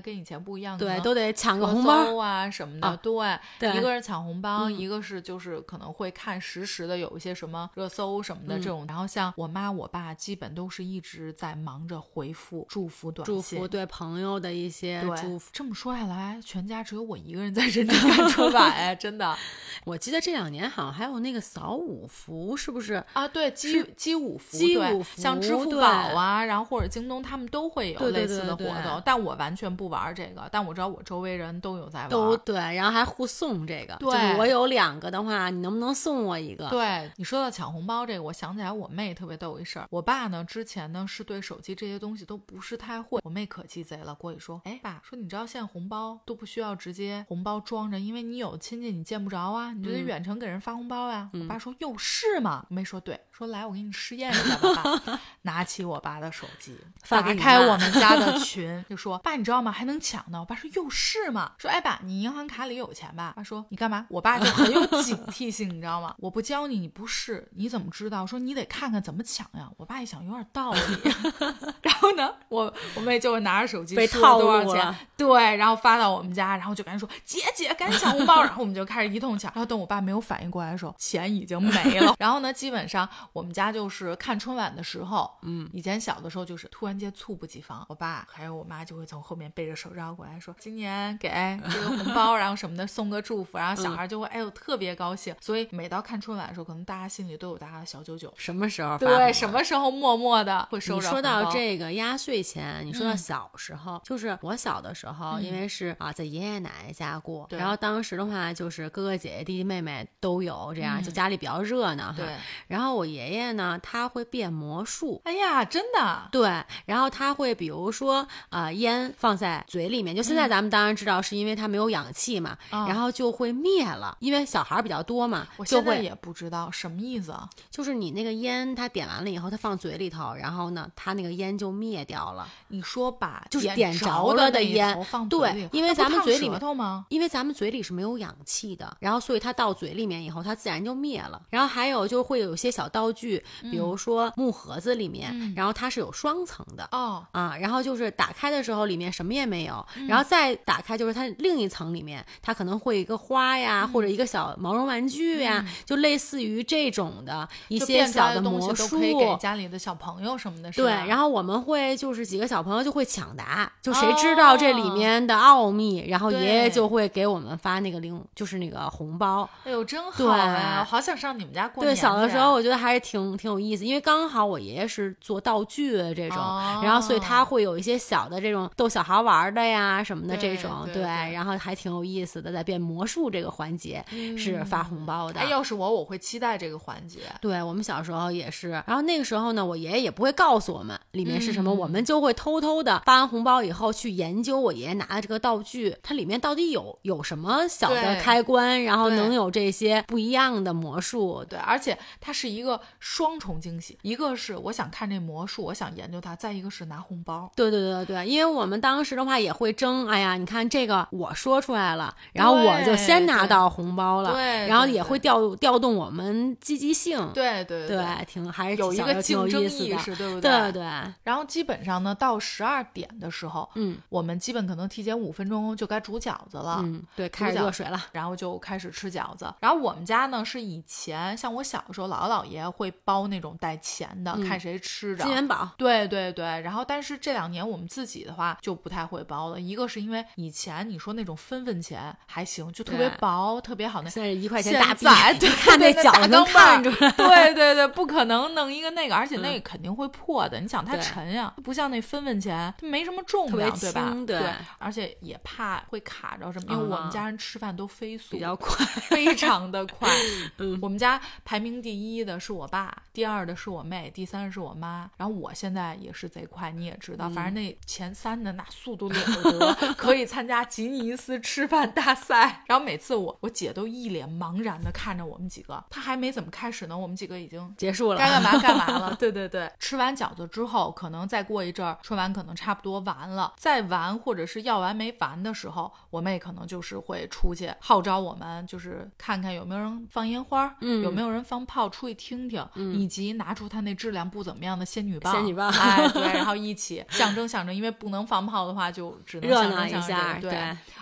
跟以前不一样，对，都得抢个红包啊什么的。对，一个是抢红包，一个是就是可能会看实时的有一些什么热搜什么的这种。然后像我妈我爸，基本都是一直在忙着回复祝福短信，祝福对朋友的一些祝福。这么说下来，全家只有我一个人在认真看春晚哎，*laughs* 真的。我记得这两年。好，还有那个扫五福，是不是啊？对，积积五福，积五福，像支付宝啊，然后或者京东，他们都会有类似的活动。但我完全不玩这个，但我知道我周围人都有在玩。都对，然后还互送这个。对，我有两个的话，你能不能送我一个？对你说到抢红包这个，我想起来我妹特别逗一事儿。我爸呢，之前呢是对手机这些东西都不是太会。我妹可鸡贼了，过去说：“哎，爸，说你知道现在红包都不需要直接红包装着，因为你有亲戚你见不着啊，你就得远程给人发红包呀。”我爸说：“又是吗？”我妹说：“对，说来，我给你试验一下吧。”拿起我爸的手机，打开我们家的 *laughs* 群，就说：“爸，你知道吗？还能抢呢。”我爸说：“又是吗？”说：“哎，爸，你银行卡里有钱吧？”爸说：“你干嘛？”我爸就很有警惕性，你知道吗？我不教你，你不试，你怎么知道？说你得看看怎么抢呀。我爸一想，有点道理。*laughs* *laughs* 然后呢，我我妹就会拿着手机被套多少钱，对，然后发到我们家，然后就赶紧说：“姐姐，赶紧抢红包。”然后我们就开始一通抢。然后等我爸没有反应过来的时候，钱已经没了。*laughs* 然后呢，基本上我们家就是看春晚的时候，嗯，以前小的时候就是突然间猝不及防，我爸还有我妈就会从后面背着手绕过来说：“今年给这个红包，然后什么的送个祝福。”然后小孩就会哎呦特别高兴。所以每到看春晚的时候，可能大家心里都有大家的小九九。什么时候？对，什么时候默默的会收着？说到这个压岁钱，你说到小时候，就是我小的时候，因为是啊在爷爷奶奶家过，然后当时的话就是哥哥姐姐弟弟妹妹都有这样，就家里比较热闹。对，然后我爷爷呢，他会变魔术。哎呀，真的。对，然后他会比如说啊，烟放在嘴里面，就现在咱们当然知道是因为他没有氧气嘛，然后就会灭了，因为小孩比较多嘛。我现在也不知道什么意思啊，就是你那个烟，他点完了以后，他放嘴里头，然后呢，他那个烟就灭掉了。你说把就是点着了的烟放对，因为咱们嘴里？因为咱们嘴里是没有氧气的，然后所以它到嘴里面以后，它自然就灭了。然后还有就会有一些小道具，比如说木盒子里面，然后它是有双层的哦啊，然后就是打开的时候里面什么也没有，然后再打开就是它另一层里面，它可能会一个花呀，或者一个小毛绒玩具呀，就类似于这种的一些小的魔术，可以给家里的小朋友什么的。对，然后我们会就是几个小朋友就会抢答，就谁知道这里面的奥秘，然后爷爷就会给我们发那个零，就是那个红包。哎呦，真好哎！好想上你们家过年。对，小的时候我觉得还是挺挺有意思，因为刚好我爷爷是做道具的这种，然后所以他会有一些小的这种逗小孩玩的呀什么的这种，对，然后还挺有意思的，在变魔术这个环节是发红包的。哎，要是我，我会期待这个环节。对我们小时候也是，然后那个时候呢，我爷爷也不会告诉我们里面是什么，我们就会偷偷的发完红包以后去研究我爷爷拿的这个道具，它里面到底有有什么小的开关，然后能有这些不一样的魔术。对，而且它是一个双重惊喜，一个是我想看这魔术，我想研究它；再一个是拿红包。对对对对，因为我们当时的话也会争，哎呀，你看这个我说出来了，然后我就先拿到红包了，对，然后也会调调动我们积极性。对对对，挺还是有一个竞争意识，对不对？对对。然后基本上呢，到十二点的时候，嗯，我们基本可能提前五分钟就该煮饺子了，嗯，对，开始热水了，然后就开始吃饺子。然后我们家呢是以前像我小的时候，姥姥姥爷会包那种带钱的，看谁吃着。金元宝。对对对。然后但是这两年我们自己的话就不太会包了，一个是因为以前你说那种分分钱还行，就特别薄，特别好那。现在一块钱大币，*laughs* 对，看那饺子能看出来。对对对，不可能弄一个那个，而且那个肯定会破的。你想它沉呀，不像那分分钱，它没什么重量，对吧？对，而且也怕会卡着什么，因为我们家人吃饭都飞速，比较快，*laughs* 非常的快。*laughs* 嗯，我们家排名第一的是我爸，第二的是我妹，第三是我妈。然后我现在也是贼快，你也知道，反正那前三的那速度了得，*laughs* 可以参加吉尼斯吃饭大赛。*laughs* 然后每次我我姐都一脸茫然的看着我们几个，她还没怎么开始呢，我们几个已经结束了，该干嘛干嘛了。对对对，吃完饺子之后，可能再过一阵儿，春晚可能差不多完了，再完或者是要完没完的时候，我妹可能就是会出去号召我们，就是看看有没有人放烟花，嗯，有没有人放炮，出去听听，以及拿出他那质量不怎么样的仙女棒，仙女棒，哎，对，然后一起 *laughs* 象征象征，因为不能放炮的话，就只能热闹一下，对。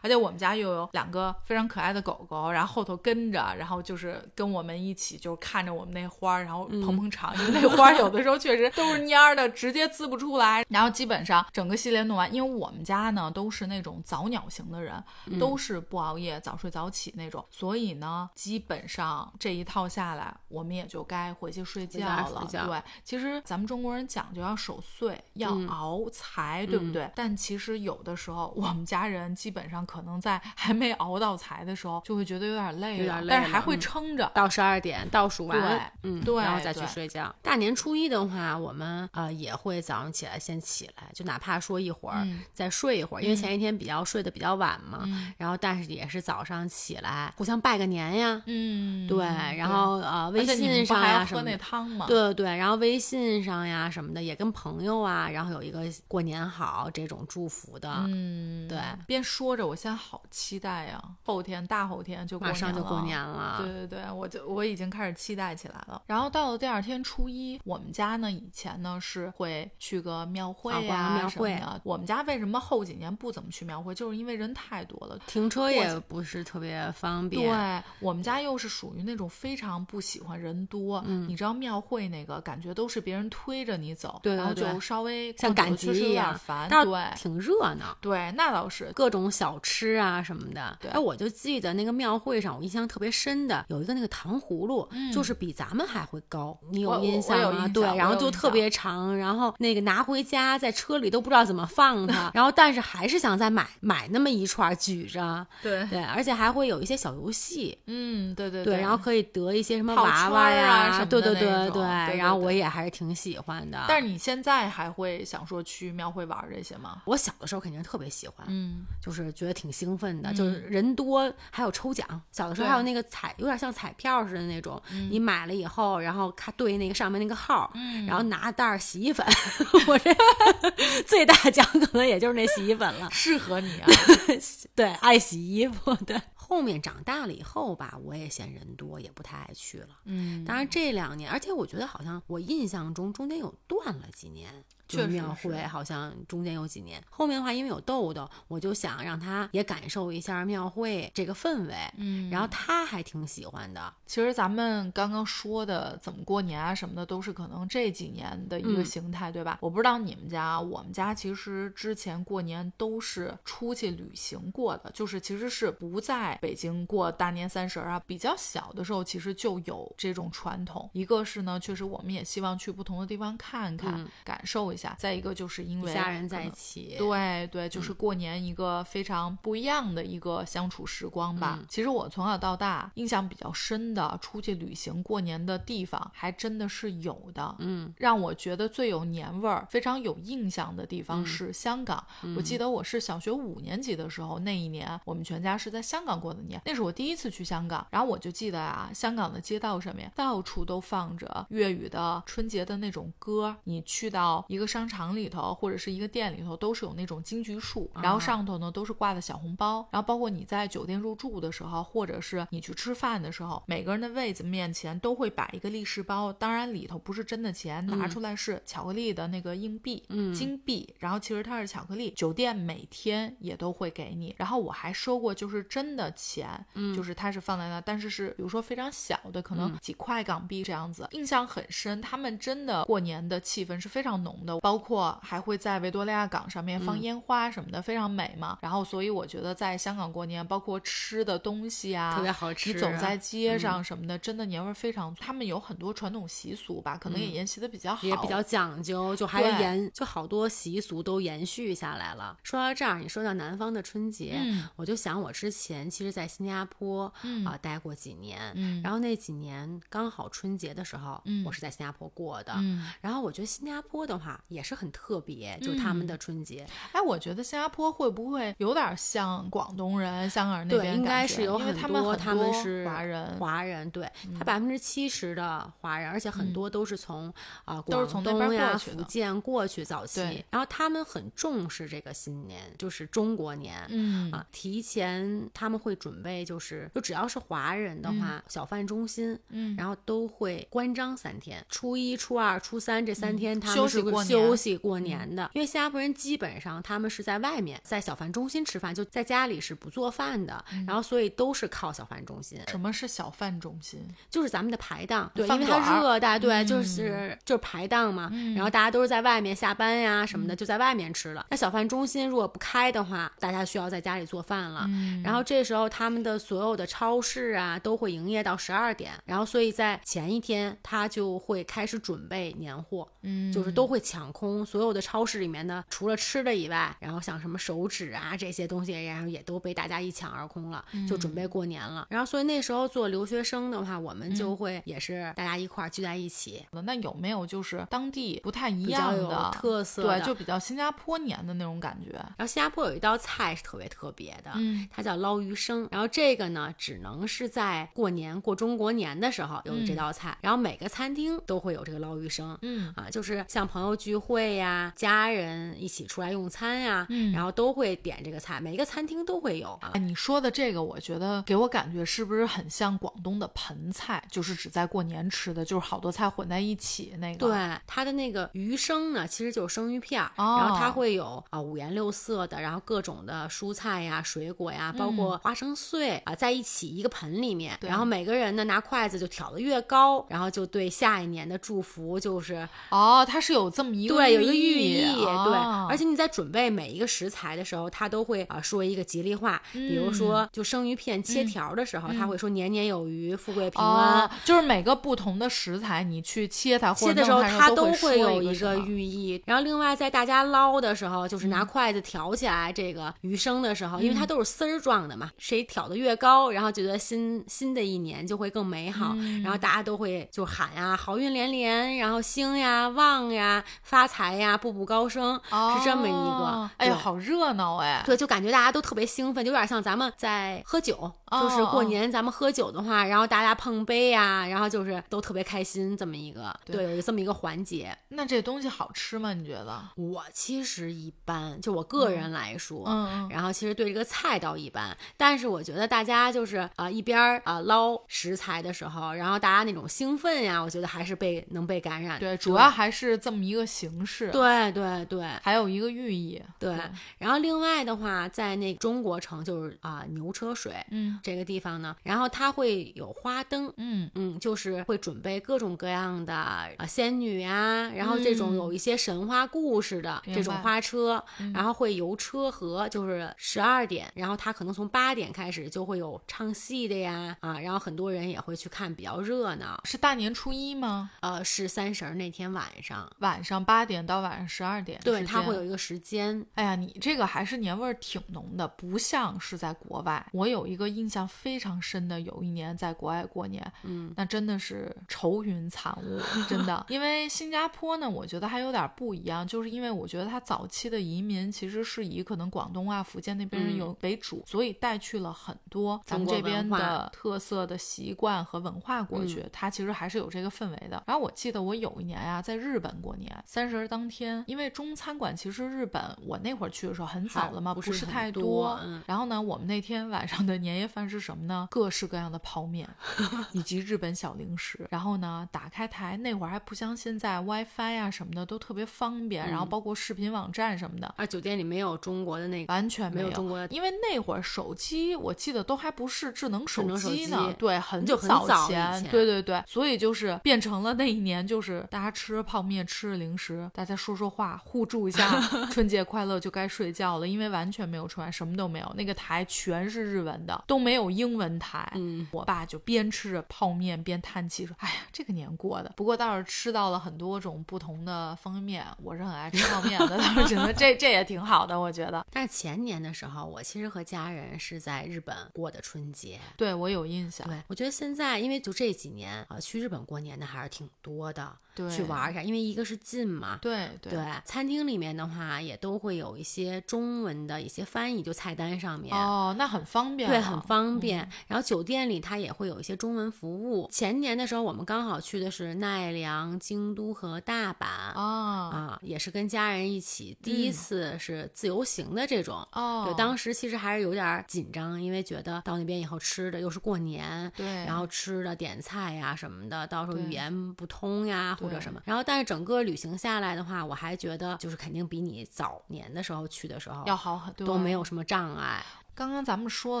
而且我们家又有两个非常可爱的狗狗，然后后头跟着，然后就是跟我们一起，就看着我们那花儿，然后捧捧场，因为那花儿有的时候确实都是蔫的，直接滋不出来。然后基本上整个系列弄完，因为我们家呢都是那种早鸟型的人，都是不熬夜、早睡早起那种，所以呢，基本上这一套下来，我们也就该回去睡觉了。对，其实咱们中国人讲究要守岁，要熬财，对不对？但其实有的时候，我们家人基本上可能在还没熬到财的时候，就会觉得有点累了，但是还会撑着到十二点倒数完，对，嗯，对，然后再去睡觉。大年初一的话，我们呃也会早上起来先起来，就哪怕说一会儿再睡一会儿，因为前一天比较睡得比较晚嘛，然后但是也是早上起来互相拜个年呀，嗯，对，然后呃微信上呀什么的，对对对，然后微信上呀什么的也跟朋友啊，然后有一个过年好这种祝福的，嗯，对，边说着我现在好期待呀，后天大后天就马上就过年了，对对对，我就我已经开始期待起来了。然后到了第二天初一，我们家呢以前呢是会去个庙会呀什么的。我们家为什么后几年不怎么去庙会，就是因为人太多了，停车也不是特别方便。对我们家又是属于那种非常不喜欢人多，你知道庙会那个感觉都是别人推着你走，对，然后就稍微像赶集一样烦，对，挺热闹。对，那倒是各种小吃啊什么的。哎，我就记得那个庙会上，我印象特别深的有一个那个糖葫芦，就是比咱们还会高，你有印象吗？对，然后就特别长，然后那个拿回家在车里都不知道怎么放它，*laughs* 然后但是还是想再买买那么一串举着。对对，而且还会有一些小游戏，嗯，对对对，然后可以得一些什么娃娃呀，对对对对，然后我也还是挺喜欢的。但是你现在还会想说去庙会玩这些吗？我小的时候肯定特别喜欢，嗯，就是觉得挺兴奋的，就是人多还有抽奖，小的时候还有那个彩，有点像彩票似的那种，你买了以后，然后看对那个上面那个号，然后拿袋洗衣粉，*laughs* 我这 *laughs* 最大奖可能也就是那洗衣粉。了，适合你啊。*laughs* 对，爱洗衣服。对，后面长大了以后吧，我也嫌人多，也不太爱去了。嗯，当然这两年，而且我觉得好像我印象中中间有断了几年。就庙会好像中间有几年，后面的话因为有豆豆，我就想让他也感受一下庙会这个氛围，嗯，然后他还挺喜欢的。其实咱们刚刚说的怎么过年啊什么的，都是可能这几年的一个形态，对吧？我不知道你们家，我们家其实之前过年都是出去旅行过的，就是其实是不在北京过大年三十啊。比较小的时候，其实就有这种传统。一个是呢，确实我们也希望去不同的地方看看，感受一下。再一个就是因为家人在一起，对对，就是过年一个非常不一样的一个相处时光吧。其实我从小到大印象比较深的出去旅行过年的地方，还真的是有的。嗯，让我觉得最有年味儿、非常有印象的地方是香港。我记得我是小学五年级的时候，那一年我们全家是在香港过的年，那是我第一次去香港。然后我就记得啊，香港的街道上面到处都放着粤语的春节的那种歌，你去到一个。商场里头或者是一个店里头都是有那种金桔树，然后上头呢都是挂的小红包，然后包括你在酒店入住的时候，或者是你去吃饭的时候，每个人的位子面前都会摆一个利是包，当然里头不是真的钱，拿出来是巧克力的那个硬币、金币，然后其实它是巧克力。酒店每天也都会给你，然后我还收过就是真的钱，嗯就是它是放在那，但是是比如说非常小的，可能几块港币这样子，印象很深。他们真的过年的气氛是非常浓的。包括还会在维多利亚港上面放烟花什么的，非常美嘛。然后，所以我觉得在香港过年，包括吃的东西啊，特别好吃。你走在街上什么的，真的年味非常。他们有很多传统习俗吧，可能也沿袭的比较好，也比较讲究，就还延，就好多习俗都延续下来了。说到这儿，你说到南方的春节，我就想我之前其实，在新加坡啊待过几年，然后那几年刚好春节的时候，我是在新加坡过的。然后我觉得新加坡的话。也是很特别，就是他们的春节。哎，我觉得新加坡会不会有点像广东人、香港人那边？对，应该是有很多他们是华人，华人。对，他百分之七十的华人，而且很多都是从啊广东呀、福建过去早期。然后他们很重视这个新年，就是中国年。嗯啊，提前他们会准备，就是就只要是华人的话，小贩中心，嗯，然后都会关张三天，初一、初二、初三这三天他们是过休。息过年的，因为新加坡人基本上他们是在外面，在小饭中心吃饭，就在家里是不做饭的，然后所以都是靠小饭中心。什么是小饭中心？就是咱们的排档，对，因为它热带，对，就是就是排档嘛。然后大家都是在外面下班呀什么的，就在外面吃了。那小饭中心如果不开的话，大家需要在家里做饭了。然后这时候他们的所有的超市啊都会营业到十二点，然后所以在前一天他就会开始准备年货，嗯，就是都会抢。空所有的超市里面的，除了吃的以外，然后像什么手纸啊这些东西，然后也都被大家一抢而空了，就准备过年了。然后所以那时候做留学生的话，我们就会也是大家一块儿聚在一起。那有没有就是当地不太一样的特色？对，就比较新加坡年的那种感觉。然后新加坡有一道菜是特别特别的，嗯，它叫捞鱼生。然后这个呢，只能是在过年过中国年的时候有这道菜。然后每个餐厅都会有这个捞鱼生，嗯啊，就是像朋友聚。会呀，家人一起出来用餐呀，嗯，然后都会点这个菜，每一个餐厅都会有啊。你说的这个，我觉得给我感觉是不是很像广东的盆菜，就是只在过年吃的，就是好多菜混在一起那个。对，它的那个鱼生呢，其实就是生鱼片儿，然后它会有啊五颜六色的，然后各种的蔬菜呀、水果呀，包括花生碎啊，在一起一个盆里面，然后每个人呢拿筷子就挑的越高，然后就对下一年的祝福就是哦，它是有这么一。对，有一个寓意，对，而且你在准备每一个食材的时候，他都会啊说一个吉利话，比如说就生鱼片切条的时候，他会说年年有余，富贵平安，就是每个不同的食材你去切它，切的时候它都会有一个寓意。然后另外在大家捞的时候，就是拿筷子挑起来这个鱼生的时候，因为它都是丝儿状的嘛，谁挑的越高，然后觉得新新的一年就会更美好，然后大家都会就喊啊好运连连，然后兴呀旺呀发。财呀，步步高升，是这么一个。哎呀，好热闹哎！对，就感觉大家都特别兴奋，就有点像咱们在喝酒，就是过年咱们喝酒的话，然后大家碰杯呀，然后就是都特别开心这么一个，对，有这么一个环节。那这东西好吃吗？你觉得？我其实一般，就我个人来说，嗯，然后其实对这个菜倒一般，但是我觉得大家就是啊一边啊捞食材的时候，然后大家那种兴奋呀，我觉得还是被能被感染。对，主要还是这么一个形式。对对对，还有一个寓意。对，然后另外的话，在那中国城就是啊牛车水，嗯，这个地方呢，然后它会有花灯，嗯嗯，就是会准备各种各样的啊仙女呀，然后这种有一些神话故事的这种花车，然后会游车河，就是十二点，然后它可能从八点开始就会有唱戏的呀，啊，然后很多人也会去看，比较热闹。是大年初一吗？呃，是三十那天晚上，晚上八点到晚上十二点，对，它会有一个时间。哎呀，你这个还是年味儿挺浓的，不像是在国外。我有一个印象非常深的，有一年在国外过年，嗯，那真的是愁云惨雾，真的。*laughs* 因为新加坡呢，我觉得还有点不一样，就是因为我觉得它早期的移民其实是以可能广东啊、福建那边人有为主，所以带去了很多咱们这边的特色的习惯和文化过去。它其实还是有这个氛围的。然后我记得我有一年呀，在日本过年，三十当天，因为中餐馆其实日本我那会儿去的时候很早了嘛，不是太多。然后呢，我们那天晚上的年夜饭是什么呢？各式各样的泡面，*laughs* 以及日本小零食。然后呢，打开台那会儿还不像现在 WiFi 啊什么的都特别方便，然后包括视频网站什么的。啊，酒店里没有中国的那个，完全没有中国的，因为那会儿手机我记得都还不是智能手机呢，对，很早前，对对对，所以就是变成了那一年，就是大家吃着泡面，吃着零食，大家说说话，互助一下，*laughs* 春节快乐，就该睡觉了，因为完全没有春晚，什么都没有，那个台全是日文的，都没有英文台。嗯，我爸就边吃着泡面边叹气说：“哎呀，这个年过的。”不过倒是吃到了很多种不同的方便面，我是很爱吃泡面的，*laughs* 倒是觉得这这也挺好的，我觉得。但是前年的时候，我其实和家人是在日本过的春节，对我有印象。对，我觉得现在因为就这几年啊，去日本过年的还是挺多的。去玩一下，因为一个是近嘛，对对。餐厅里面的话，也都会有一些中文的一些翻译，就菜单上面哦，那很方便，对，很方便。然后酒店里它也会有一些中文服务。前年的时候，我们刚好去的是奈良、京都和大阪啊啊，也是跟家人一起第一次是自由行的这种哦。对，当时其实还是有点紧张，因为觉得到那边以后吃的又是过年，对，然后吃的点菜呀什么的，到时候语言不通呀。或者什么，然后但是整个旅行下来的话，我还觉得就是肯定比你早年的时候去的时候要好很多，都没有什么障碍。刚刚咱们说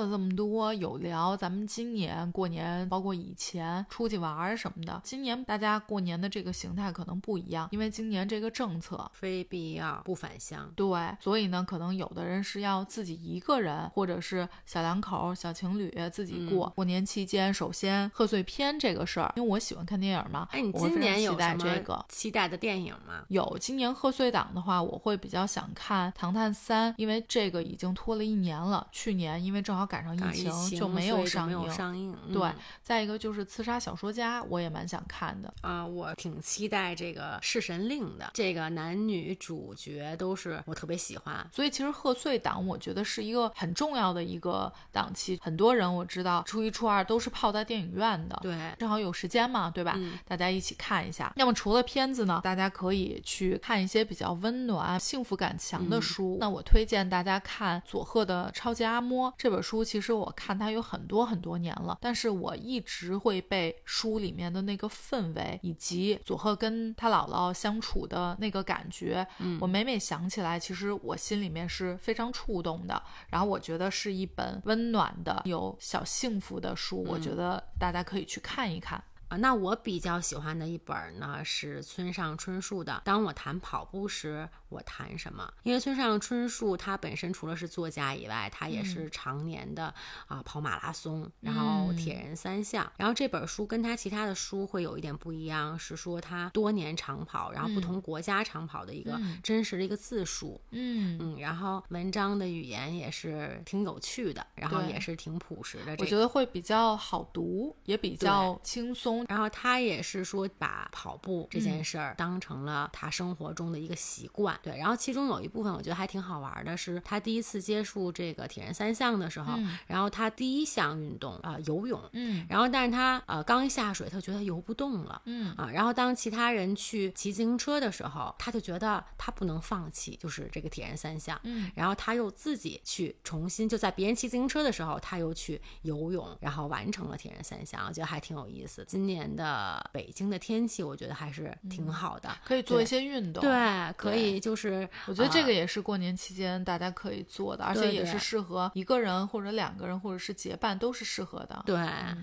了这么多，有聊咱们今年过年，包括以前出去玩什么的。今年大家过年的这个形态可能不一样，因为今年这个政策非必要不返乡。对，所以呢，可能有的人是要自己一个人，或者是小两口、小情侣自己过。过年期间，首先贺岁片这个事儿，因为我喜欢看电影嘛，哎，你今年有什么期待的电影吗？有，今年贺岁档的话，我会比较想看《唐探三》，因为这个已经拖了一年了。去年因为正好赶上疫情，就没有上映。上映。对，再一个就是《刺杀小说家》，我也蛮想看的啊。我挺期待这个《弑神令》的，这个男女主角都是我特别喜欢。所以其实贺岁档我觉得是一个很重要的一个档期，很多人我知道初一初二都是泡在电影院的。对，正好有时间嘛，对吧？大家一起看一下。那么除了片子呢，大家可以去看一些比较温暖、幸福感强的书。那我推荐大家看佐贺的《超级阿嬷》。这本书其实我看它有很多很多年了，但是我一直会被书里面的那个氛围以及佐贺跟他姥姥相处的那个感觉，嗯，我每每想起来，其实我心里面是非常触动的。然后我觉得是一本温暖的、有小幸福的书，我觉得大家可以去看一看。啊，那我比较喜欢的一本呢是村上春树的《当我谈跑步时，我谈什么》。因为村上春树他本身除了是作家以外，他也是常年的啊跑马拉松，然后铁人三项。然后这本书跟他其他的书会有一点不一样，是说他多年长跑，然后不同国家长跑的一个真实的一个自述。嗯嗯，然后文章的语言也是挺有趣的，然后也是挺朴实的。我觉得会比较好读，也比较轻松。功。然后他也是说把跑步这件事儿当成了他生活中的一个习惯。对，然后其中有一部分我觉得还挺好玩的，是他第一次接触这个铁人三项的时候，然后他第一项运动啊游泳，嗯，然后但是他呃刚一下水，他觉得游不动了，嗯啊，然后当其他人去骑自行车的时候，他就觉得他不能放弃，就是这个铁人三项，嗯，然后他又自己去重新就在别人骑自行车的时候，他又去游泳，然后完成了铁人三项，我觉得还挺有意思。今年的北京的天气，我觉得还是挺好的，可以做一些运动，对，可以就是我觉得这个也是过年期间大家可以做的，而且也是适合一个人或者两个人或者是结伴都是适合的。对，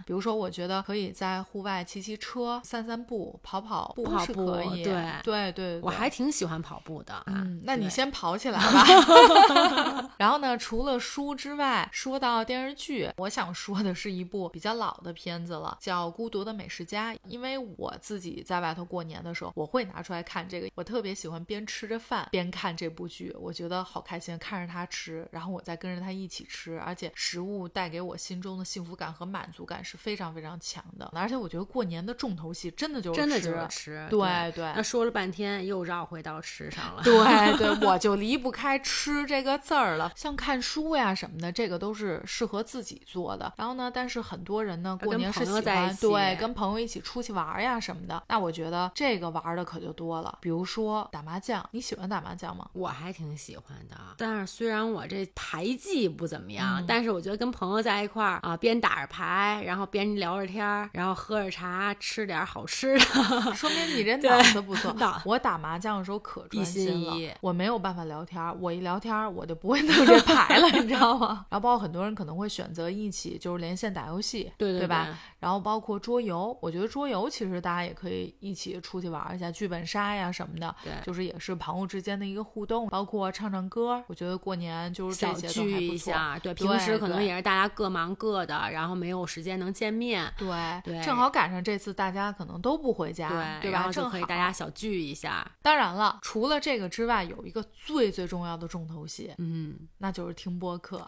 比如说我觉得可以在户外骑骑车、散散步、跑跑步是可以。对对对，我还挺喜欢跑步的。嗯，那你先跑起来吧。*laughs* 然后呢，除了书之外，说到电视剧，我想说的是一部比较老的片子了，叫《孤独的美食家》。因为我自己在外头过年的时候，我会拿出来看这个。我特别喜欢边吃着饭边看这部剧，我觉得好开心，看着他吃，然后我再跟着他一起吃，而且食物带给我心中的幸福感和满足感是非常非常强的。而且我觉得过年的重头戏真的就是真的就是吃，对对。那说了半天又绕回到吃上了，*laughs* 对对，我就离不开吃这个字儿了。像看书呀什么的，这个都是适合自己做的。然后呢，但是很多人呢，过年是喜欢对跟朋友一起出去玩呀什么的。那我觉得这个玩的可就多了，比如说打麻将，你喜欢打麻将吗？我还挺喜欢的，但是虽然我这牌技不怎么样，但是我觉得跟朋友在一块儿啊，边打着牌，然后边聊着天儿，然后喝着茶，吃点好吃的，*laughs* 说明你这 *laughs* 脑子不错。*laughs* 我打麻将的时候可专心了，我没有办法聊天，我一聊天我就不会弄这牌了，你知道吗？然后包括很多人可能会选择一起就是连线打游戏，对对吧？然后包括桌游，我觉得桌游其实大家也可以一起出去玩一下，剧本杀呀什么的，对，就是也是朋友之间的一个互动，包括唱唱歌，我觉得过年就是这些聚一下，对，平时可能也是大家各忙各的，然后没有时间能见面，对对，正好赶上这次大家可能都不回家，对，对吧？正可以大家小聚一下。当然了，除了这个之外，有一个最最重要的重头戏，嗯，那就是听播客，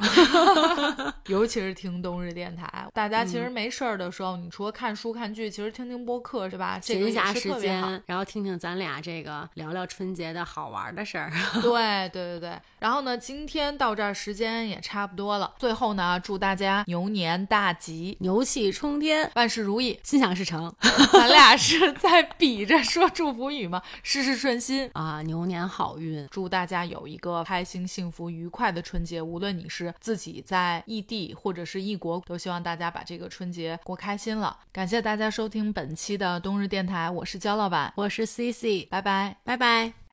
*laughs* 尤其是听冬日电台。大家其实没事儿的时候，你除了看书看剧，其实听听播客是吧？闲暇时间，然后听听咱俩这个聊聊春节的好玩的事儿。*laughs* 对对对对。然后呢，今天到这儿时间也差不多了。最后呢，祝大家牛年大吉，牛气冲天，万事如意，心想事成。*laughs* 咱俩是在比着说祝福语吗？事事顺心啊，牛年好运，祝大家有一个开心、幸福、愉快的春节。无论你是自己在异地或者是异国，都希望大家把这个春节过开心了。感谢大家收听本期的冬日电台，我是焦老板，我是 C C，拜拜，拜拜。